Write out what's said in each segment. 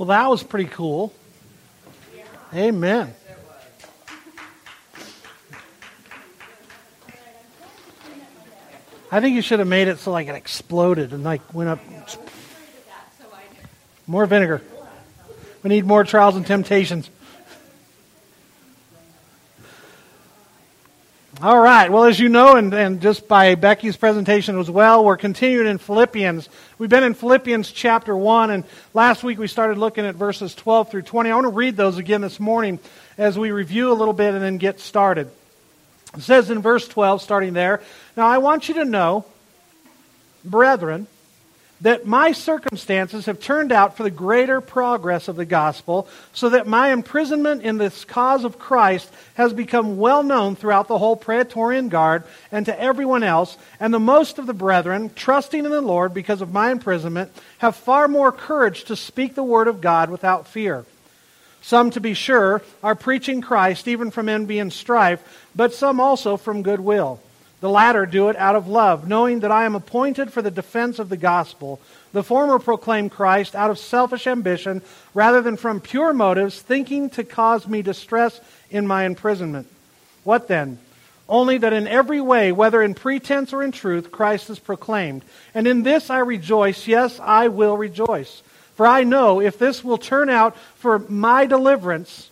Well, that was pretty cool. Amen. I think you should have made it so like it exploded and like went up. More vinegar. We need more trials and temptations. All right. Well, as you know, and, and just by Becky's presentation as well, we're continuing in Philippians. We've been in Philippians chapter 1, and last week we started looking at verses 12 through 20. I want to read those again this morning as we review a little bit and then get started. It says in verse 12, starting there, Now I want you to know, brethren, that my circumstances have turned out for the greater progress of the gospel, so that my imprisonment in this cause of Christ has become well known throughout the whole Praetorian Guard and to everyone else, and the most of the brethren, trusting in the Lord because of my imprisonment, have far more courage to speak the word of God without fear. Some, to be sure, are preaching Christ even from envy and strife, but some also from goodwill. The latter do it out of love, knowing that I am appointed for the defense of the gospel. The former proclaim Christ out of selfish ambition rather than from pure motives, thinking to cause me distress in my imprisonment. What then? Only that in every way, whether in pretense or in truth, Christ is proclaimed. And in this I rejoice, yes, I will rejoice. For I know if this will turn out for my deliverance,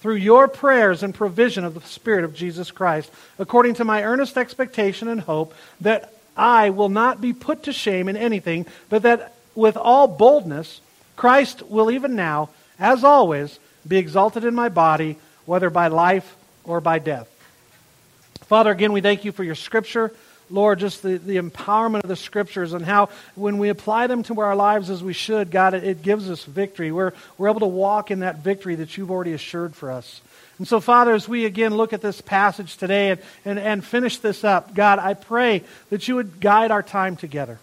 through your prayers and provision of the Spirit of Jesus Christ, according to my earnest expectation and hope that I will not be put to shame in anything, but that with all boldness Christ will even now, as always, be exalted in my body, whether by life or by death. Father, again, we thank you for your scripture. Lord, just the, the empowerment of the scriptures and how when we apply them to our lives as we should, God, it, it gives us victory. We're, we're able to walk in that victory that you've already assured for us. And so, Father, as we again look at this passage today and, and, and finish this up, God, I pray that you would guide our time together.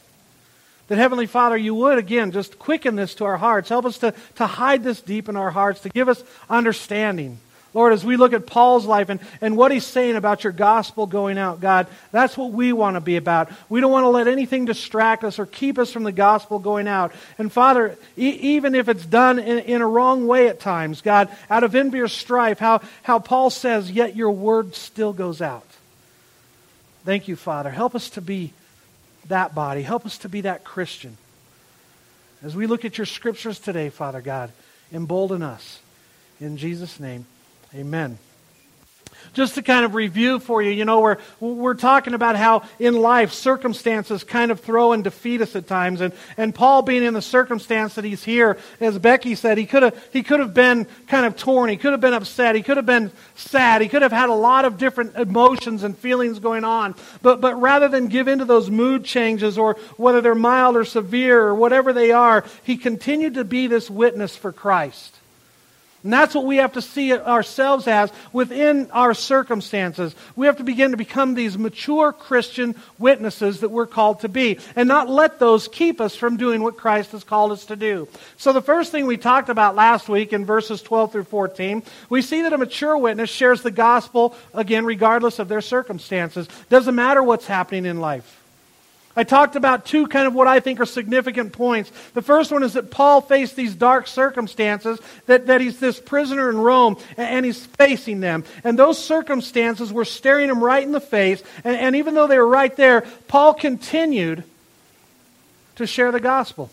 That, Heavenly Father, you would, again, just quicken this to our hearts. Help us to, to hide this deep in our hearts, to give us understanding. Lord, as we look at Paul's life and, and what he's saying about your gospel going out, God, that's what we want to be about. We don't want to let anything distract us or keep us from the gospel going out. And Father, e- even if it's done in, in a wrong way at times, God, out of envy or strife, how, how Paul says, yet your word still goes out. Thank you, Father. Help us to be that body. Help us to be that Christian. As we look at your scriptures today, Father God, embolden us. In Jesus' name. Amen. Just to kind of review for you, you know, we're, we're talking about how in life circumstances kind of throw and defeat us at times. And, and Paul being in the circumstance that he's here, as Becky said, he could have, he could have been kind of torn. He could have been upset. He could have been sad. He could have had a lot of different emotions and feelings going on. But, but rather than give into those mood changes or whether they're mild or severe or whatever they are, he continued to be this witness for Christ. And that's what we have to see ourselves as within our circumstances. We have to begin to become these mature Christian witnesses that we're called to be and not let those keep us from doing what Christ has called us to do. So the first thing we talked about last week in verses 12 through 14, we see that a mature witness shares the gospel again regardless of their circumstances. Doesn't matter what's happening in life. I talked about two kind of what I think are significant points. The first one is that Paul faced these dark circumstances, that, that he's this prisoner in Rome, and, and he's facing them. And those circumstances were staring him right in the face. And, and even though they were right there, Paul continued to share the gospel.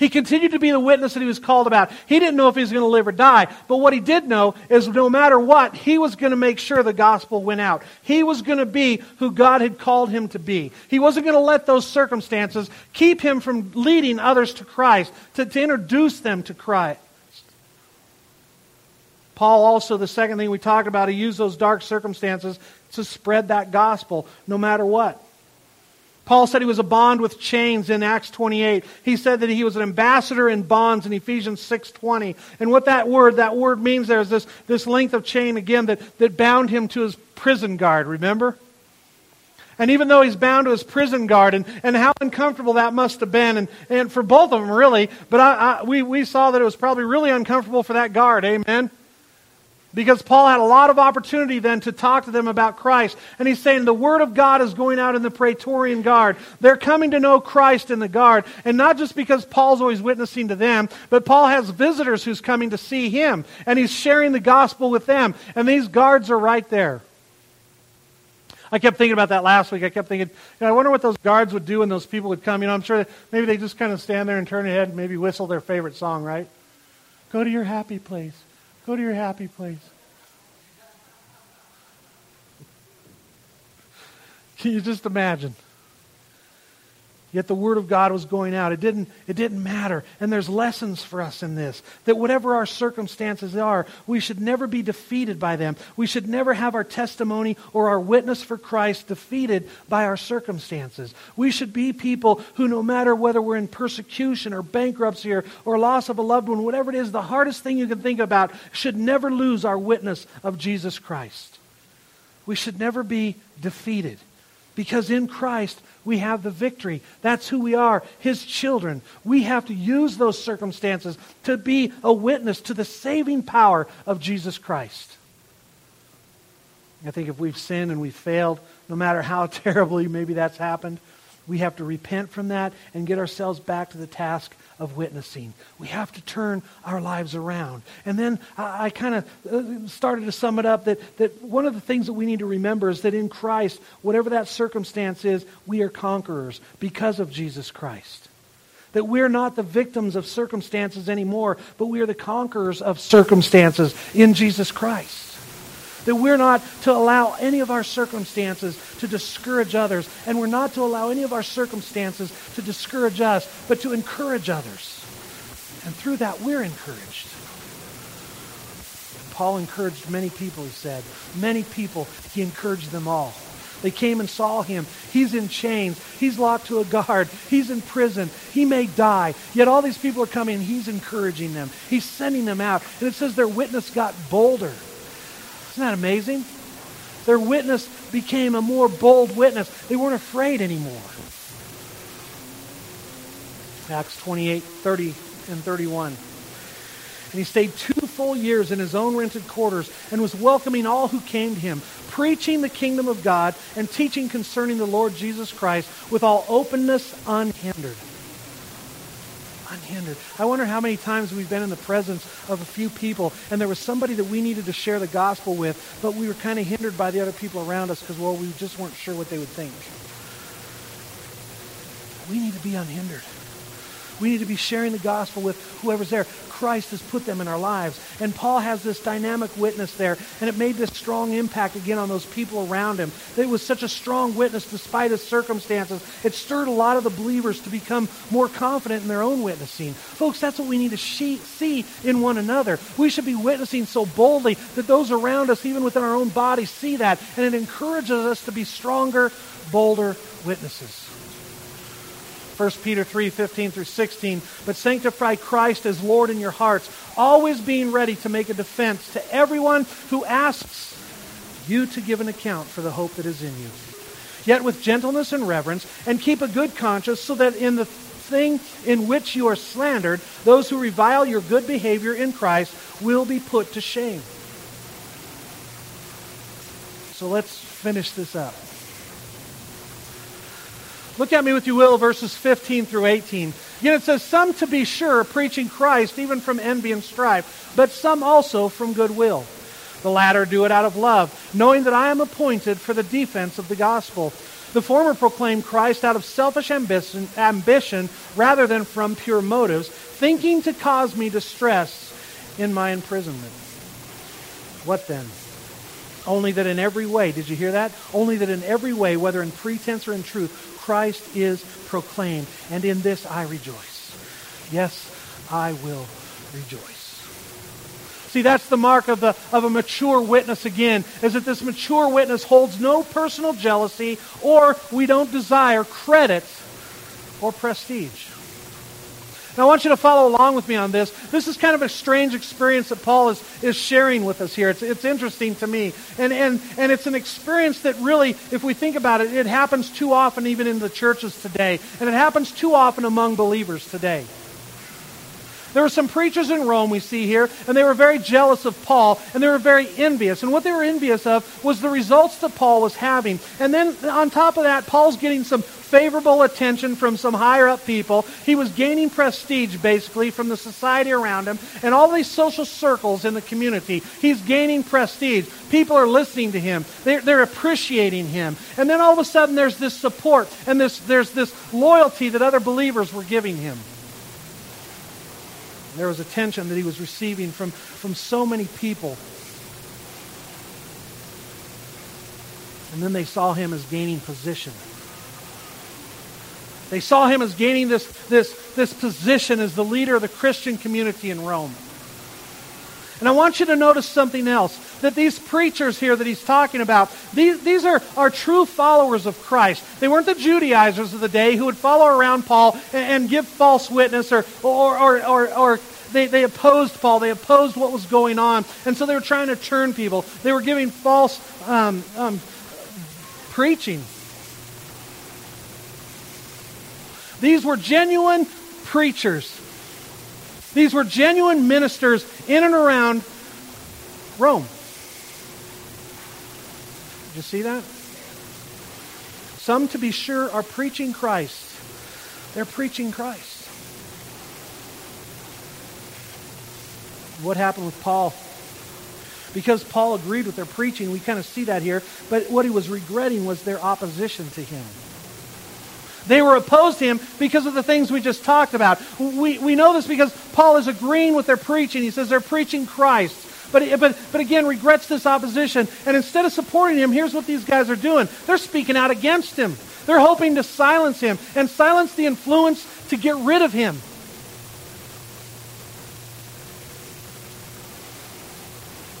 He continued to be the witness that he was called about. He didn't know if he was going to live or die, but what he did know is no matter what, he was going to make sure the gospel went out. He was going to be who God had called him to be. He wasn't going to let those circumstances keep him from leading others to Christ, to, to introduce them to Christ. Paul also, the second thing we talked about, he used those dark circumstances to spread that gospel no matter what. Paul said he was a bond with chains in Acts 28. He said that he was an ambassador in bonds in Ephesians 6.20. And what that word, that word means there is this, this length of chain again that, that bound him to his prison guard, remember? And even though he's bound to his prison guard, and, and how uncomfortable that must have been, and, and for both of them, really, but I, I, we, we saw that it was probably really uncomfortable for that guard, amen? Because Paul had a lot of opportunity then to talk to them about Christ. And he's saying the Word of God is going out in the Praetorian Guard. They're coming to know Christ in the Guard. And not just because Paul's always witnessing to them, but Paul has visitors who's coming to see him. And he's sharing the gospel with them. And these guards are right there. I kept thinking about that last week. I kept thinking, you know, I wonder what those guards would do when those people would come. You know, I'm sure maybe they just kind of stand there and turn their head and maybe whistle their favorite song, right? Go to your happy place. Go to your happy place. Can you just imagine? Yet the word of God was going out. It didn't, it didn't matter. And there's lessons for us in this. That whatever our circumstances are, we should never be defeated by them. We should never have our testimony or our witness for Christ defeated by our circumstances. We should be people who, no matter whether we're in persecution or bankruptcy or, or loss of a loved one, whatever it is, the hardest thing you can think about, should never lose our witness of Jesus Christ. We should never be defeated. Because in Christ, we have the victory. That's who we are, His children. We have to use those circumstances to be a witness to the saving power of Jesus Christ. I think if we've sinned and we've failed, no matter how terribly maybe that's happened, we have to repent from that and get ourselves back to the task of witnessing. We have to turn our lives around. And then I, I kind of uh, started to sum it up that, that one of the things that we need to remember is that in Christ, whatever that circumstance is, we are conquerors because of Jesus Christ. That we're not the victims of circumstances anymore, but we are the conquerors of circumstances in Jesus Christ. That we're not to allow any of our circumstances to discourage others, and we're not to allow any of our circumstances to discourage us, but to encourage others. And through that, we're encouraged. Paul encouraged many people, he said. Many people, he encouraged them all. They came and saw him. He's in chains. He's locked to a guard. He's in prison. He may die. Yet all these people are coming. He's encouraging them. He's sending them out. And it says their witness got bolder. Isn't that amazing? Their witness became a more bold witness. They weren't afraid anymore. Acts 28, 30 and 31. And he stayed two full years in his own rented quarters and was welcoming all who came to him, preaching the kingdom of God and teaching concerning the Lord Jesus Christ with all openness unhindered unhindered. I wonder how many times we've been in the presence of a few people and there was somebody that we needed to share the gospel with, but we were kind of hindered by the other people around us because, well, we just weren't sure what they would think. We need to be unhindered. We need to be sharing the gospel with whoever's there. Christ has put them in our lives. And Paul has this dynamic witness there, and it made this strong impact again on those people around him. It was such a strong witness despite his circumstances. It stirred a lot of the believers to become more confident in their own witnessing. Folks, that's what we need to see in one another. We should be witnessing so boldly that those around us, even within our own bodies, see that, and it encourages us to be stronger, bolder witnesses. 1 Peter 3 15 through 16. But sanctify Christ as Lord in your hearts, always being ready to make a defense to everyone who asks you to give an account for the hope that is in you. Yet with gentleness and reverence, and keep a good conscience, so that in the thing in which you are slandered, those who revile your good behavior in Christ will be put to shame. So let's finish this up. Look at me, if you will, verses 15 through 18. Again, it says, Some to be sure preaching Christ even from envy and strife, but some also from goodwill. The latter do it out of love, knowing that I am appointed for the defense of the gospel. The former proclaim Christ out of selfish ambition, ambition rather than from pure motives, thinking to cause me distress in my imprisonment. What then? Only that in every way, did you hear that? Only that in every way, whether in pretense or in truth, Christ is proclaimed, and in this I rejoice. Yes, I will rejoice. See, that's the mark of, the, of a mature witness again, is that this mature witness holds no personal jealousy or we don't desire credit or prestige. Now, I want you to follow along with me on this. This is kind of a strange experience that Paul is, is sharing with us here. It's, it's interesting to me. And, and, and it's an experience that really, if we think about it, it happens too often even in the churches today. And it happens too often among believers today. There were some preachers in Rome, we see here, and they were very jealous of Paul, and they were very envious. And what they were envious of was the results that Paul was having. And then on top of that, Paul's getting some favorable attention from some higher up people. He was gaining prestige, basically, from the society around him and all these social circles in the community. He's gaining prestige. People are listening to him, they're, they're appreciating him. And then all of a sudden, there's this support and this, there's this loyalty that other believers were giving him. There was attention that he was receiving from, from so many people. And then they saw him as gaining position. They saw him as gaining this, this, this position as the leader of the Christian community in Rome. And I want you to notice something else that these preachers here that he's talking about, these, these are, are true followers of Christ. They weren't the Judaizers of the day who would follow around Paul and, and give false witness or, or, or, or, or they, they opposed Paul. They opposed what was going on. And so they were trying to turn people. They were giving false um, um, preaching. These were genuine preachers. These were genuine ministers in and around Rome. Did you see that? Some, to be sure, are preaching Christ. They're preaching Christ. What happened with Paul? Because Paul agreed with their preaching, we kind of see that here, but what he was regretting was their opposition to him. They were opposed to him because of the things we just talked about. We, we know this because Paul is agreeing with their preaching. He says they're preaching Christ. But, but, but again, regrets this opposition. And instead of supporting him, here's what these guys are doing they're speaking out against him. They're hoping to silence him and silence the influence to get rid of him.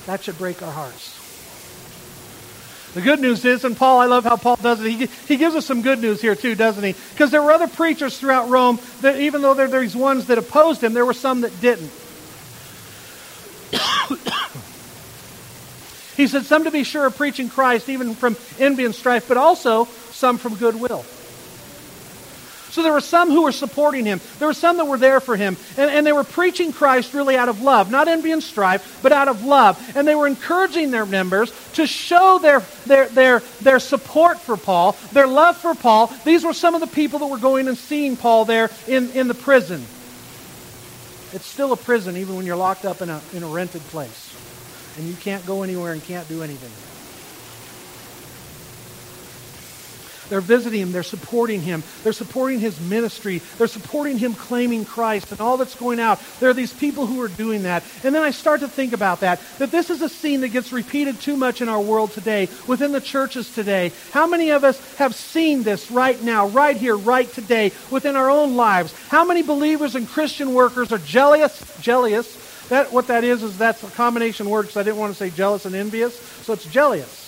That should break our hearts. The good news is, and Paul, I love how Paul does it. He, he gives us some good news here too, doesn't he? Because there were other preachers throughout Rome that, even though there are these ones that opposed him, there were some that didn't. He said, Some to be sure are preaching Christ, even from envy and strife, but also some from goodwill. So there were some who were supporting him. There were some that were there for him. And, and they were preaching Christ really out of love, not envy and strife, but out of love. And they were encouraging their members to show their, their, their, their support for Paul, their love for Paul. These were some of the people that were going and seeing Paul there in, in the prison. It's still a prison even when you're locked up in a, in a rented place. And you can't go anywhere and can't do anything. They're visiting him. They're supporting him. They're supporting his ministry. They're supporting him claiming Christ and all that's going out. There are these people who are doing that. And then I start to think about that, that this is a scene that gets repeated too much in our world today, within the churches today. How many of us have seen this right now, right here, right today, within our own lives? How many believers and Christian workers are jealous, jealous, that, what that is, is that's a combination word because I didn't want to say jealous and envious. So it's jealous.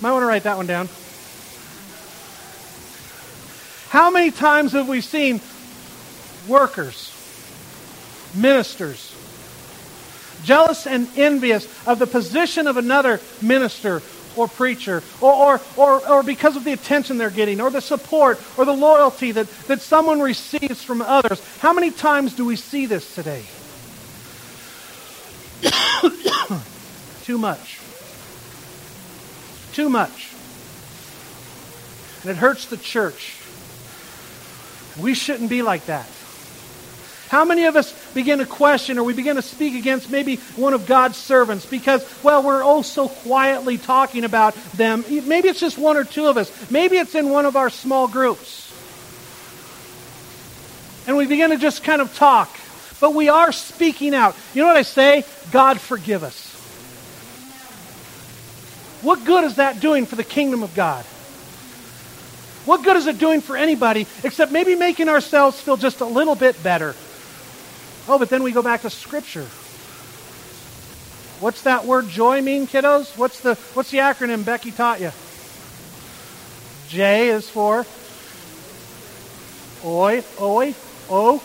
Might want to write that one down. How many times have we seen workers, ministers, jealous and envious of the position of another minister or preacher, or, or, or, or, because of the attention they're getting, or the support, or the loyalty that, that someone receives from others. How many times do we see this today? Too much. Too much. And it hurts the church. We shouldn't be like that. How many of us begin to question or we begin to speak against maybe one of God's servants because, well, we're oh so quietly talking about them? Maybe it's just one or two of us. Maybe it's in one of our small groups. And we begin to just kind of talk. But we are speaking out. You know what I say? God forgive us. What good is that doing for the kingdom of God? What good is it doing for anybody except maybe making ourselves feel just a little bit better? Oh, but then we go back to Scripture. What's that word joy mean, kiddos? What's the, what's the acronym Becky taught you? J is for oi, oi, oh.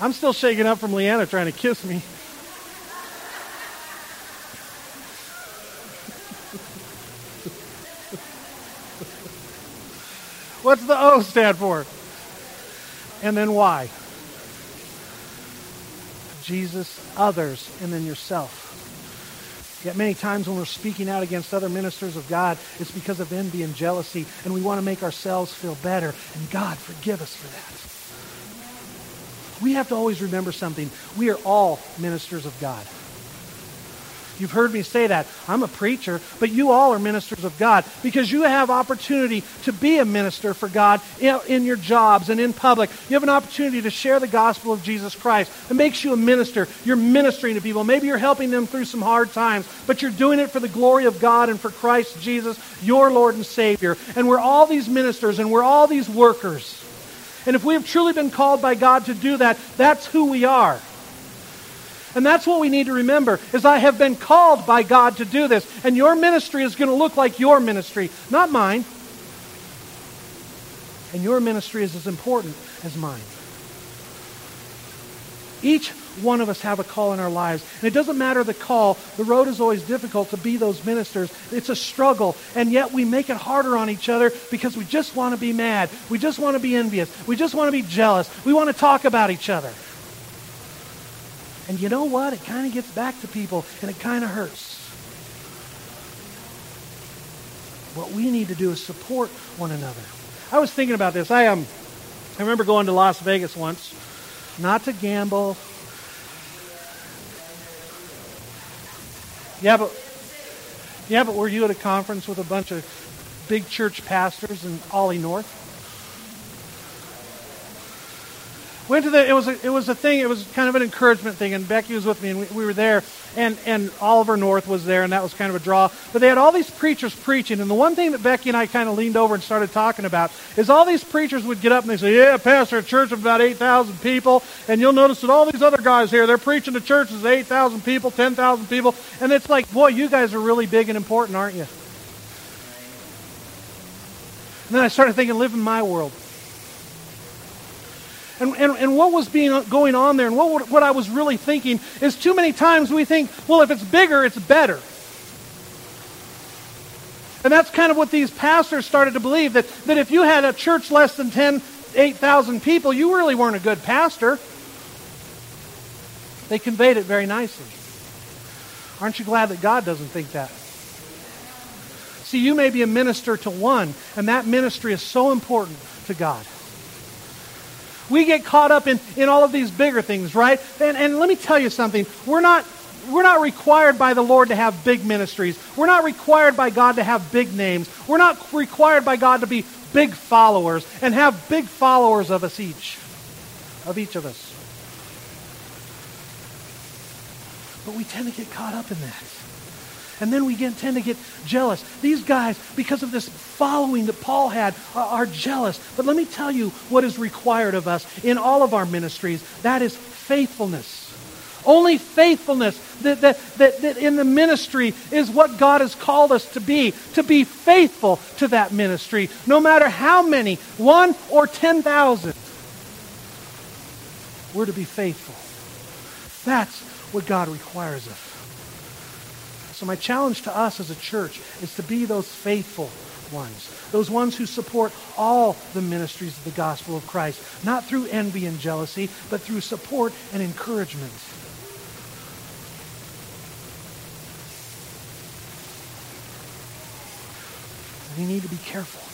I'm still shaking up from Leanna trying to kiss me. What's the O stand for? and then why? Jesus, others, and then yourself. Yet many times when we're speaking out against other ministers of God, it's because of envy and jealousy, and we want to make ourselves feel better. And God, forgive us for that. We have to always remember something. We are all ministers of God. You've heard me say that. I'm a preacher, but you all are ministers of God because you have opportunity to be a minister for God in, in, your jobs and in public. You have an opportunity to share the gospel of Jesus Christ. It makes you a minister. You're ministering to people. Maybe you're helping them through some hard times, but you're doing it for the glory of God and for Christ Jesus, your Lord and Savior. And we're all these ministers and we're all these workers. And if we have truly been called by God to do that, that's who we are. And that's what we need to remember is I have been called by God to do this. And your ministry is going to look like your ministry, not mine. And your ministry is as important as mine. Each one of us have a call in our lives. And it doesn't matter the call. The road is always difficult to be those ministers. It's a struggle. And yet we make it harder on each other because we just want to be mad. We just want to be envious. We just want to be jealous. We want to talk about each other. And you know what? It kind of gets back to people and it kind of hurts. What we need to do is support one another. I was thinking about this. I um, I remember going to Las Vegas once, not to gamble. Yeah, but yeah, but were you at a conference with a bunch of big church pastors in Ollie North? Went to the it was a, it was a thing it was kind of an encouragement thing and becky was with me and we, we, were there and and oliver north was there and that was kind of a draw. But they had all these preachers preaching and the one thing that becky and i kind of leaned over and started talking about is all these preachers would get up and they say yeah pastor a church of about 8000 people and you'll notice that all these other guys here they're preaching to churches 8000 people 10000 people and it's like boy you guys are really big and important aren't you? And then i started thinking live in my world and, and, and what was being going on there and what, what I was really thinking is too many times we think, well, if it's bigger, it's better. And that's kind of what these pastors started to believe that, that if you had a church less than 10, 8,000 people, you really weren't a good pastor. They conveyed it very nicely. Aren't you glad that God doesn't think that? See, you may be a minister to one, and that ministry is so important to God. We get caught up in, in all of these bigger things, right? And, and let me tell you something. We're not, we're not required by the Lord to have big ministries. We're not required by God to have big names. We're not required by God to be big followers and have big followers of us each, of each of us. But we tend to get caught up in that. And then we get, tend to get jealous. These guys, because of this following that Paul had, are, are jealous. But let me tell you what is required of us in all of our ministries that is faithfulness. Only faithfulness that, that, that, that, in the ministry is what God has called us to be, to be faithful to that ministry, no matter how many, one or 10,000. We're to be faithful. That's what God requires of us. So, my challenge to us as a church is to be those faithful ones, those ones who support all the ministries of the gospel of Christ, not through envy and jealousy, but through support and encouragement. We need to be careful.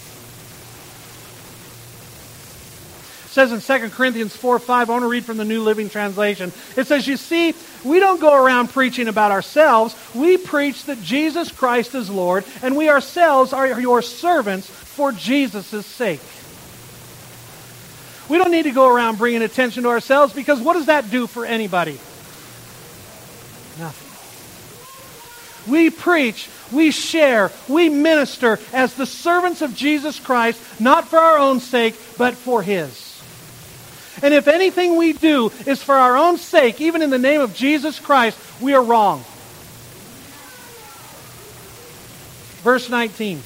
Says in 2 Corinthians 4 5, I want to read from the New Living Translation. It says, You see, we don't go around preaching about ourselves. We preach that Jesus Christ is Lord, and we ourselves are your servants for Jesus' sake. We don't need to go around bringing attention to ourselves because what does that do for anybody? Nothing. We preach, we share, we minister as the servants of Jesus Christ, not for our own sake, but for His. And if anything we do is for our own sake, even in the name of Jesus Christ, we are wrong. Verse 19.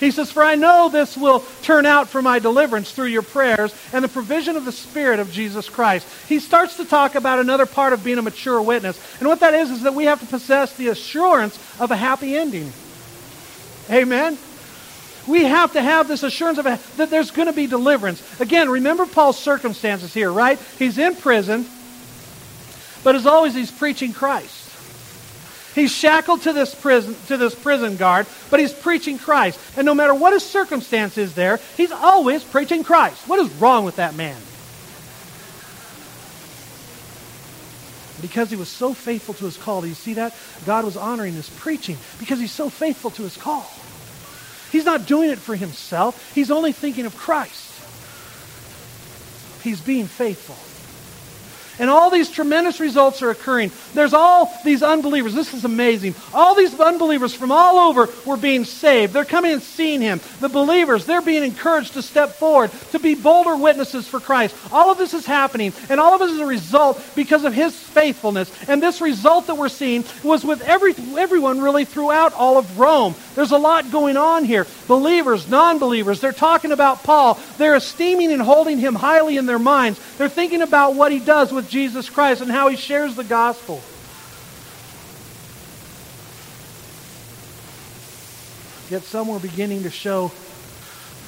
He says, For I know this will turn out for my deliverance through your prayers and the provision of the Spirit of Jesus Christ. He starts to talk about another part of being a mature witness. And what that is, is that we have to possess the assurance of a happy ending. Amen? We have to have this assurance of that there's going to be deliverance. Again, remember Paul's circumstances here, right? He's in prison, but as always, he's preaching Christ. He's shackled to this prison to this prison guard, but he's preaching Christ. And no matter what his circumstance is there, he's always preaching Christ. What is wrong with that man? Because he was so faithful to his call. Do you see that? God was honoring his preaching because he's so faithful to his call. He's not doing it for himself. He's only thinking of Christ. He's being faithful. And all these tremendous results are occurring. There's all these unbelievers. This is amazing. All these unbelievers from all over were being saved. They're coming and seeing him. The believers, they're being encouraged to step forward, to be bolder witnesses for Christ. All of this is happening, and all of this is a result because of his faithfulness. And this result that we're seeing was with every, everyone really throughout all of Rome. There's a lot going on here. Believers, non believers, they're talking about Paul. They're esteeming and holding him highly in their minds. They're thinking about what he does with Jesus Christ and how he shares the gospel. Yet some were beginning to show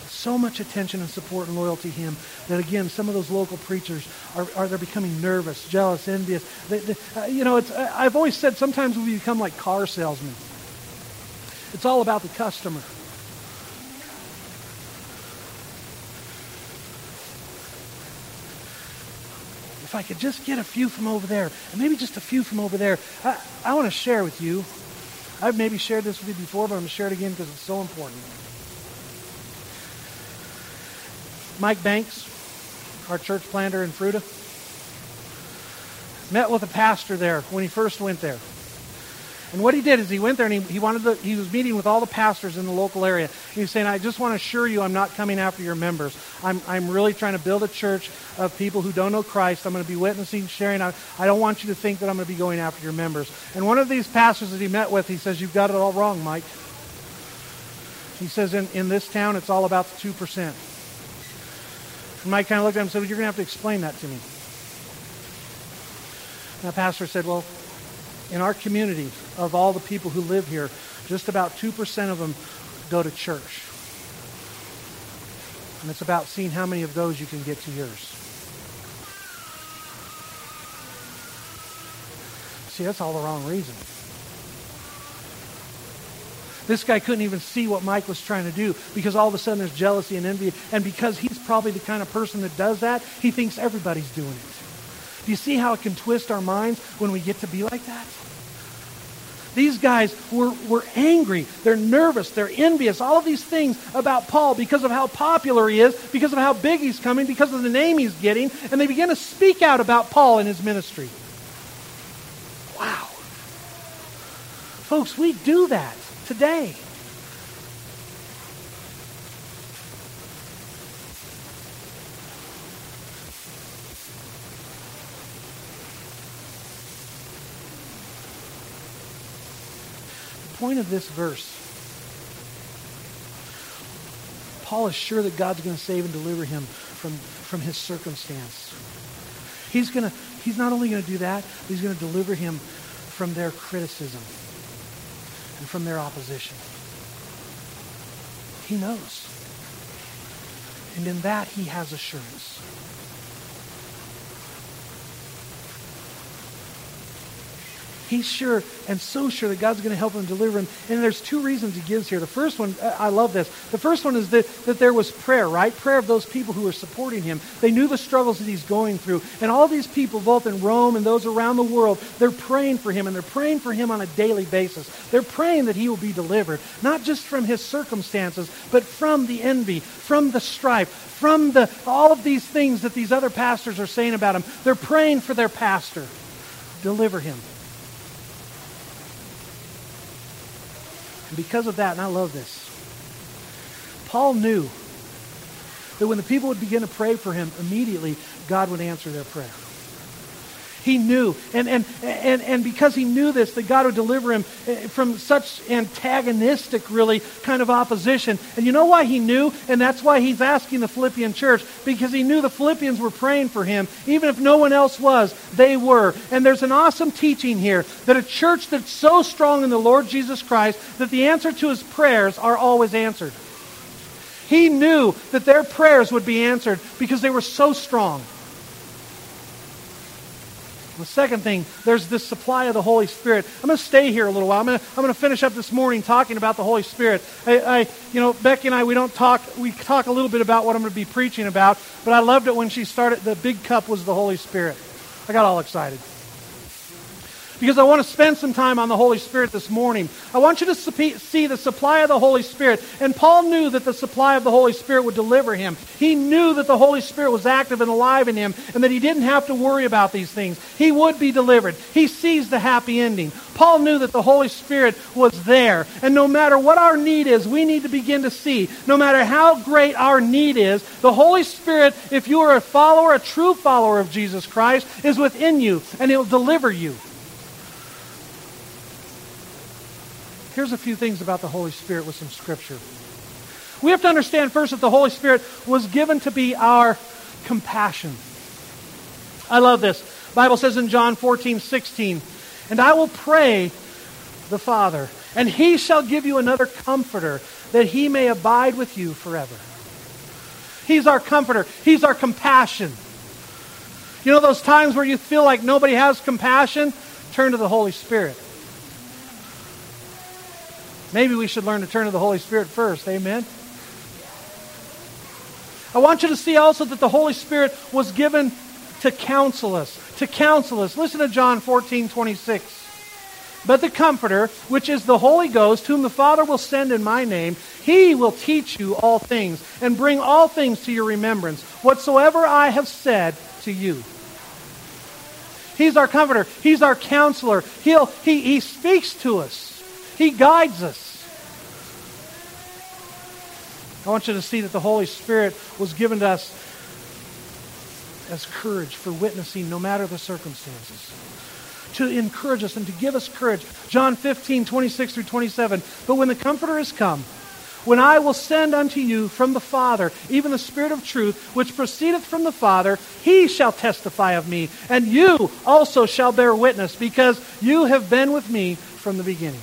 so much attention and support and loyalty to him that again some of those local preachers are, are they're becoming nervous jealous envious they, they, uh, you know it's i've always said sometimes we become like car salesmen it's all about the customer. If I could just get a few from over there, and maybe just a few from over there, I, I want to share with you. I've maybe shared this with you before, but I'm going to share it again because it's so important. Mike Banks, our church planter in Fruita, met with a pastor there when he first went there. And what he did is he went there and he, he wanted to, he was meeting with all the pastors in the local area. He was saying, I just want to assure you I'm not coming after your members. I'm, I'm really trying to build a church of people who don't know Christ. I'm going to be witnessing, sharing. I, I don't want you to think that I'm going to be going after your members. And one of these pastors that he met with, he says, You've got it all wrong, Mike. He says, In, in this town, it's all about the 2%. And Mike kind of looked at him and said, well, You're going to have to explain that to me. And the pastor said, Well, in our community, of all the people who live here, just about 2% of them go to church. And it's about seeing how many of those you can get to yours. See, that's all the wrong reason. This guy couldn't even see what Mike was trying to do because all of a sudden there's jealousy and envy. And because he's probably the kind of person that does that, he thinks everybody's doing it. Do you see how it can twist our minds when we get to be like that? These guys were, were angry. They're nervous. They're envious. All of these things about Paul because of how popular he is, because of how big he's coming, because of the name he's getting. And they begin to speak out about Paul and his ministry. Wow. Folks, we do that today. Point of this verse, Paul is sure that God's going to save and deliver him from, from his circumstance. He's, to, he's not only going to do that, but he's going to deliver him from their criticism and from their opposition. He knows. And in that, he has assurance. He's sure and so sure that God's going to help him deliver him. And there's two reasons he gives here. The first one, I love this. The first one is that, that there was prayer, right? Prayer of those people who were supporting him. They knew the struggles that he's going through. And all these people, both in Rome and those around the world, they're praying for him, and they're praying for him on a daily basis. They're praying that he will be delivered, not just from his circumstances, but from the envy, from the strife, from the, all of these things that these other pastors are saying about him. They're praying for their pastor. Deliver him. And because of that, and I love this, Paul knew that when the people would begin to pray for him, immediately God would answer their prayer. He knew. And, and, and, and because he knew this, that God would deliver him eh, from such antagonistic, really, kind of opposition. And you know why he knew? And that's why he's asking the Philippian church, because he knew the Philippians were praying for him. Even if no one else was, they were. And there's an awesome teaching here that a church that's so strong in the Lord Jesus Christ that the answer to his prayers are always answered. He knew that their prayers would be answered because they were so strong. The second thing, there's this supply of the Holy Spirit. I'm going to stay here a little while. I'm going to, I'm going to finish up this morning talking about the Holy Spirit. I, I, you know, Becky and I, we don't talk, we talk a little bit about what I'm going to be preaching about, but I loved it when she started, the big cup was the Holy Spirit. I got all excited because I want to spend some time on the Holy Spirit this morning. I want you to see the supply of the Holy Spirit. And Paul knew that the supply of the Holy Spirit would deliver him. He knew that the Holy Spirit was active and alive in him and that he didn't have to worry about these things. He would be delivered. He sees the happy ending. Paul knew that the Holy Spirit was there. And no matter what our need is, we need to begin to see, no matter how great our need is, the Holy Spirit, if you are a follower, a true follower of Jesus Christ, is within you and he'll deliver you. Here's a few things about the Holy Spirit with some scripture. We have to understand first that the Holy Spirit was given to be our compassion. I love this. The Bible says in John 14, 16, And I will pray the Father, and he shall give you another comforter, that he may abide with you forever. He's our comforter. He's our compassion. You know those times where you feel like nobody has compassion? Turn to the Holy Spirit. Maybe we should learn to turn to the Holy Spirit first. Amen. I want you to see also that the Holy Spirit was given to counsel us. To counsel us. Listen to John 14, 26. But the Comforter, which is the Holy Ghost, whom the Father will send in my name, he will teach you all things and bring all things to your remembrance, whatsoever I have said to you. He's our comforter. He's our counselor. He'll, he, he speaks to us. He guides us. I want you to see that the Holy Spirit was given to us as courage for witnessing no matter the circumstances. To encourage us and to give us courage. John 15, 26 through 27. But when the Comforter is come, when I will send unto you from the Father, even the Spirit of truth, which proceedeth from the Father, he shall testify of me, and you also shall bear witness, because you have been with me from the beginning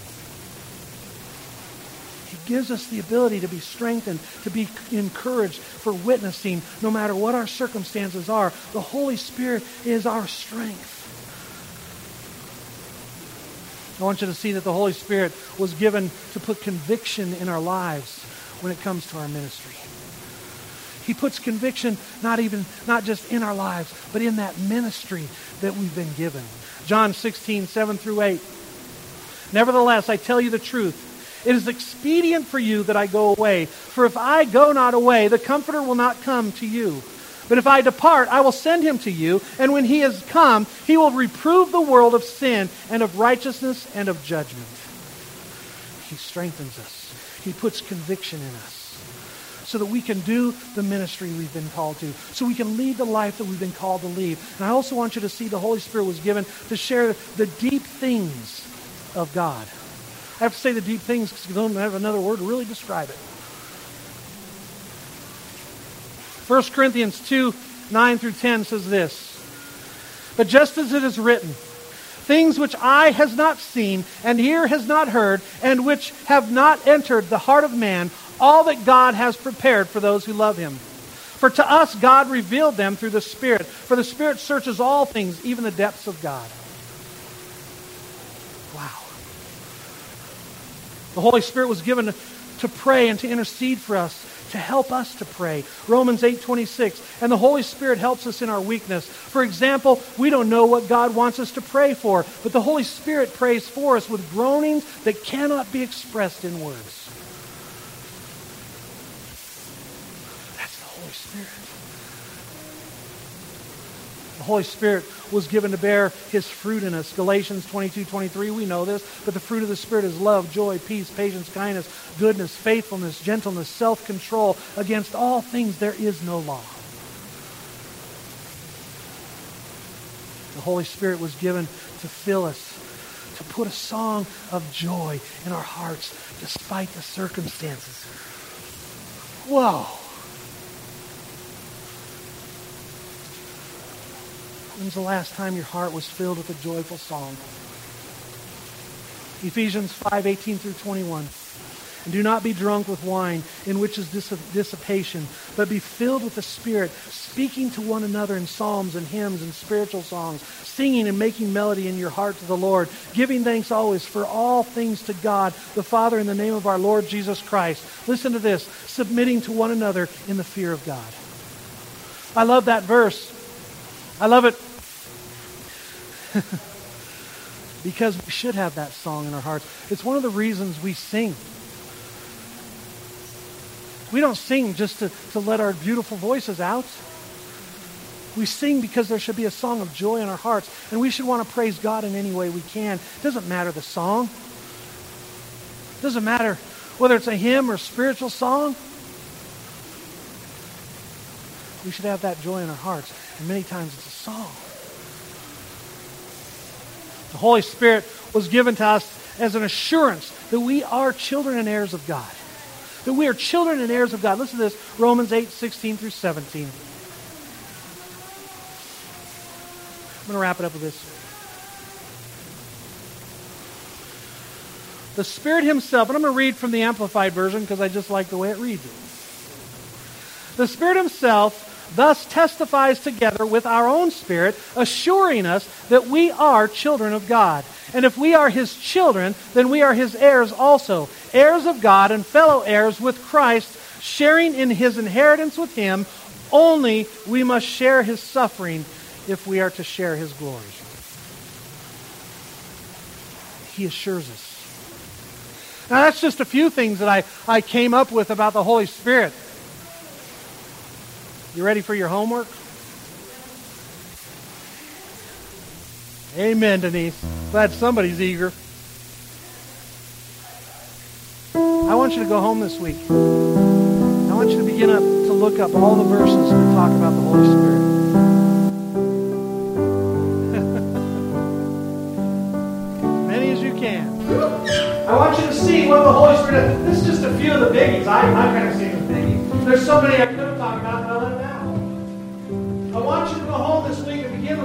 gives us the ability to be strengthened, to be encouraged for witnessing no matter what our circumstances are. The Holy Spirit is our strength. I want you to see that the Holy Spirit was given to put conviction in our lives when it comes to our ministry. He puts conviction not even not just in our lives, but in that ministry that we've been given. John 16, 7 through 8. Nevertheless, I tell you the truth. It is expedient for you that I go away. For if I go not away, the Comforter will not come to you. But if I depart, I will send him to you, and when he has come, he will reprove the world of sin and of righteousness and of judgment. He strengthens us. He puts conviction in us so that we can do the ministry we've been called to, so we can lead the life that we've been called to lead. And I also want you to see the Holy Spirit was given to share the deep things of God. I have to say the deep things because you don't have another word to really describe it. 1 Corinthians 2 9 through 10 says this But just as it is written, things which eye has not seen, and ear has not heard, and which have not entered the heart of man, all that God has prepared for those who love him. For to us God revealed them through the Spirit, for the Spirit searches all things, even the depths of God. The Holy Spirit was given to, pray and to intercede for us, to help us to pray. Romans 8:26. And the Holy Spirit helps us in our weakness. For example, we don't know what God wants us to pray for, but the Holy Spirit prays for us with groanings that cannot be expressed in words. That's the Holy Spirit. The Holy Spirit was given to bear his fruit in us. Galatians 22, 23, we know this. But the fruit of the Spirit is love, joy, peace, patience, kindness, goodness, faithfulness, gentleness, self-control. Against all things there is no law. The Holy Spirit was given to fill us, to put a song of joy in our hearts despite the circumstances. Whoa. When's the last time your heart was filled with a joyful song? Ephesians 5, 18 through 21. And do not be drunk with wine, in which is dissipation, but be filled with the Spirit, speaking to one another in psalms and hymns and spiritual songs, singing and making melody in your heart to the Lord, giving thanks always for all things to God, the Father, in the name of our Lord Jesus Christ. Listen to this submitting to one another in the fear of God. I love that verse. I love it because we should have that song in our hearts. It's one of the reasons we sing. We don't sing just to, to let our beautiful voices out. We sing because there should be a song of joy in our hearts, and we should want to praise God in any way we can. It doesn't matter the song. It doesn't matter whether it's a hymn or spiritual song. We should have that joy in our hearts, and many times it's a song. The Holy Spirit was given to us as an assurance that we are children and heirs of God. That we are children and heirs of God. Listen to this Romans 8, 16 through 17. I'm going to wrap it up with this. The Spirit Himself, and I'm going to read from the Amplified Version because I just like the way it reads. it. The Spirit Himself thus testifies together with our own spirit, assuring us that we are children of God. And if we are his children, then we are his heirs also, heirs of God and fellow heirs with Christ, sharing in his inheritance with him. Only we must share his suffering if we are to share his glory. He assures us. Now, that's just a few things that I, I came up with about the Holy Spirit. You ready for your homework? Amen, Denise. Glad somebody's eager. I want you to go home this week. I want you to begin up to look up all the verses that talk about the Holy Spirit. Many as you can. I want you to see what the Holy Spirit is. This is just a few of the biggies. I, I kind of see the biggies. There's so many I could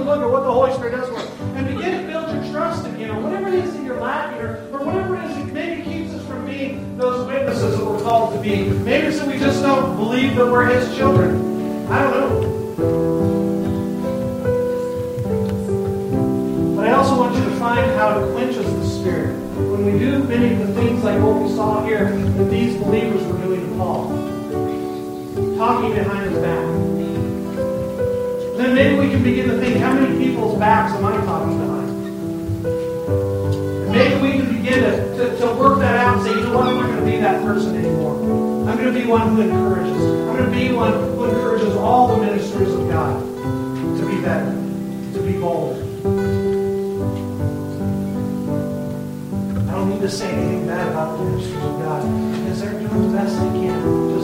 look at what the Holy Spirit does for us. And begin to build your trust in Him. Whatever it is that you're lacking, or, or whatever it is that maybe keeps us from being those witnesses that we're called to be. Maybe it's that we just don't believe that we're His children. I don't know. But I also want you to find how it quenches the Spirit. When we do many of the things like what we saw here that these believers were doing to Paul, talking behind his back then maybe we can begin to think, how many people's backs am I talking behind? And maybe we can begin to, to, to work that out and say, you know what, I'm not going to be that person anymore. I'm going to be one who encourages. I'm going to be one who encourages all the ministers of God to be better, to be bold. I don't need to say anything bad about the ministers of God because they're doing the best they can,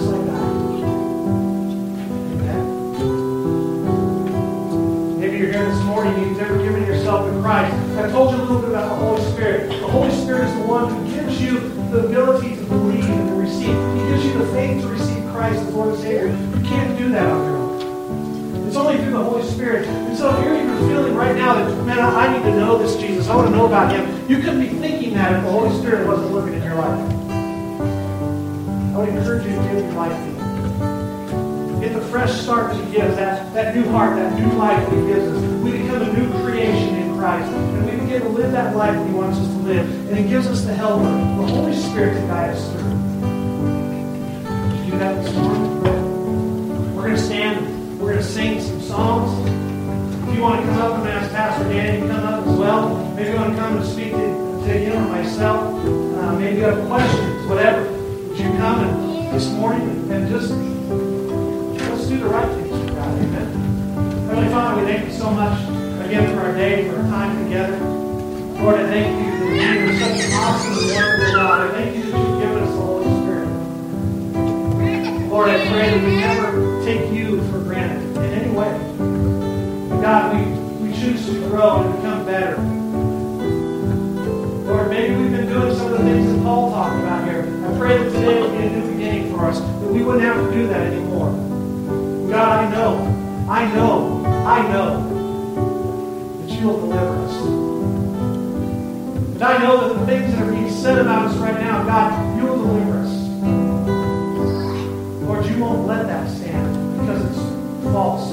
Spirit. And so if you're even feeling right now that, man, I need to know this Jesus. I want to know about him. You couldn't be thinking that if the Holy Spirit wasn't working in your life. I would encourage you to give your life get the fresh start that He gives, that, that new heart, that new life that He gives us. We become a new creation in Christ. And we begin to live that life that He wants us to live. And He gives us the helper, the Holy Spirit to guide us through. Do that this morning? We're going to stand. We're going to sing songs. If you want to come up and ask Pastor Danny to come up as well, maybe you want to come and speak to, to him or myself. Uh, maybe you have questions, whatever. Would you come and, this morning and just let's do the right things for God. Amen. Heavenly Father, we thank you so much again for our day, for our time together. Lord, I thank you that you are such an awesome wonderful God. I thank you that you've given us the Holy Spirit. Lord, I pray that we never God, we, we choose to grow and become better. Lord, maybe we've been doing some of the things that Paul talked about here. I pray that today would be a new beginning for us, that we wouldn't have to do that anymore. God, I know, I know, I know that you will deliver us. And I know that the things that are being said about us right now, God, you will deliver us. Lord, you won't let that stand because it's false.